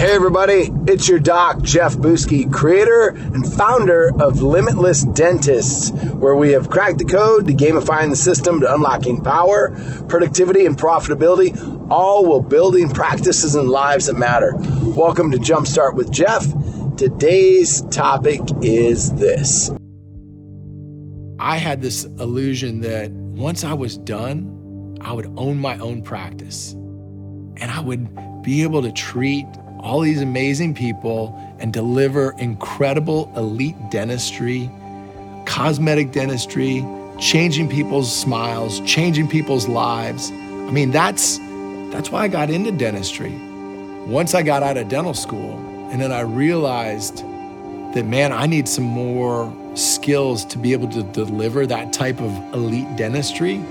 Hey, everybody, it's your doc, Jeff Buske, creator and founder of Limitless Dentists, where we have cracked the code to gamifying the system to unlocking power, productivity, and profitability, all while building practices and lives that matter. Welcome to Jumpstart with Jeff. Today's topic is this. I had this illusion that once I was done, I would own my own practice and I would be able to treat all these amazing people and deliver incredible elite dentistry, cosmetic dentistry, changing people's smiles, changing people's lives. I mean, that's that's why I got into dentistry. Once I got out of dental school, and then I realized that man, I need some more skills to be able to deliver that type of elite dentistry.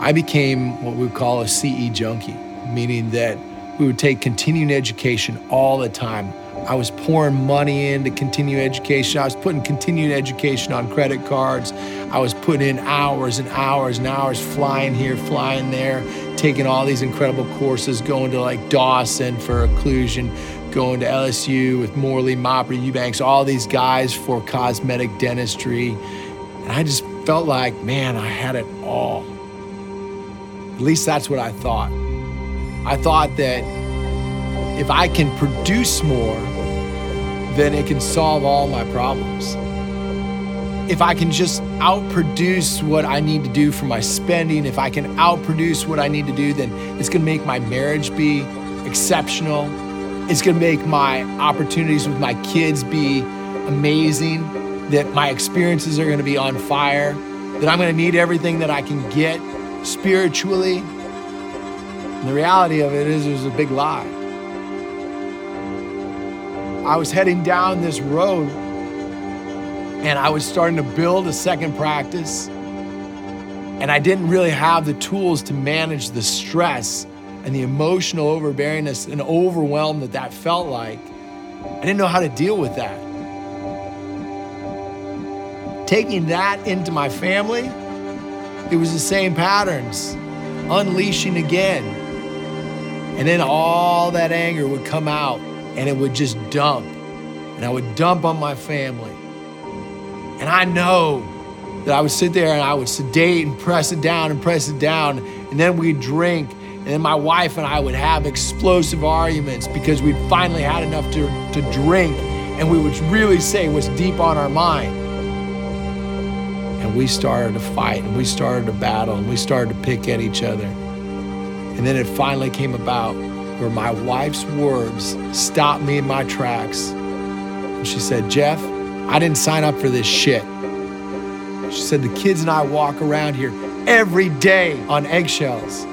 I became what we call a CE junkie, meaning that we would take continuing education all the time. I was pouring money into continuing education. I was putting continuing education on credit cards. I was putting in hours and hours and hours flying here, flying there, taking all these incredible courses, going to like Dawson for occlusion, going to LSU with Morley, Mopper, Eubanks, all these guys for cosmetic dentistry. And I just felt like, man, I had it all. At least that's what I thought. I thought that if I can produce more, then it can solve all my problems. If I can just outproduce what I need to do for my spending, if I can outproduce what I need to do, then it's gonna make my marriage be exceptional. It's gonna make my opportunities with my kids be amazing, that my experiences are gonna be on fire, that I'm gonna need everything that I can get spiritually, and the reality of it is, it was a big lie. I was heading down this road and I was starting to build a second practice. And I didn't really have the tools to manage the stress and the emotional overbearingness and overwhelm that that felt like. I didn't know how to deal with that. Taking that into my family, it was the same patterns, unleashing again. And then all that anger would come out and it would just dump. And I would dump on my family. And I know that I would sit there and I would sedate and press it down and press it down. And then we'd drink. And then my wife and I would have explosive arguments because we'd finally had enough to, to drink and we would really say what's deep on our mind. And we started to fight and we started to battle and we started to pick at each other. And then it finally came about where my wife's words stopped me in my tracks. And she said, Jeff, I didn't sign up for this shit. She said, the kids and I walk around here every day on eggshells.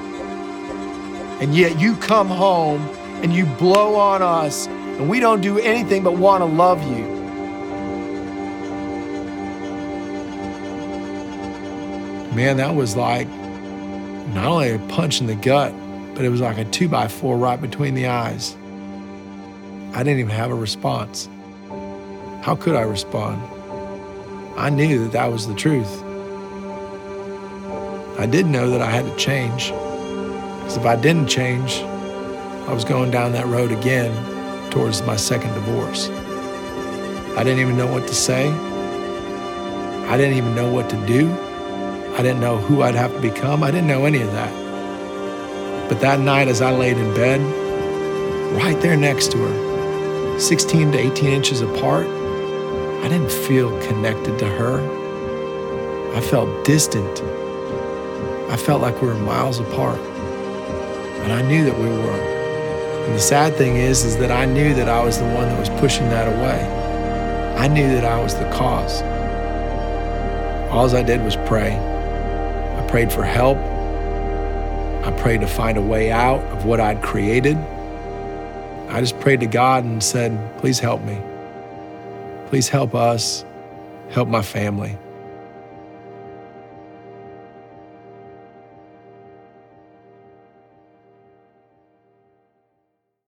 And yet you come home and you blow on us, and we don't do anything but want to love you. Man, that was like not only a punch in the gut, but it was like a two by four right between the eyes. I didn't even have a response. How could I respond? I knew that that was the truth. I did know that I had to change. Because if I didn't change, I was going down that road again towards my second divorce. I didn't even know what to say. I didn't even know what to do. I didn't know who I'd have to become. I didn't know any of that. But that night, as I laid in bed, right there next to her, 16 to 18 inches apart, I didn't feel connected to her. I felt distant. I felt like we were miles apart. And I knew that we were. And the sad thing is, is that I knew that I was the one that was pushing that away. I knew that I was the cause. All I did was pray. Prayed for help. I prayed to find a way out of what I'd created. I just prayed to God and said, please help me. Please help us, help my family.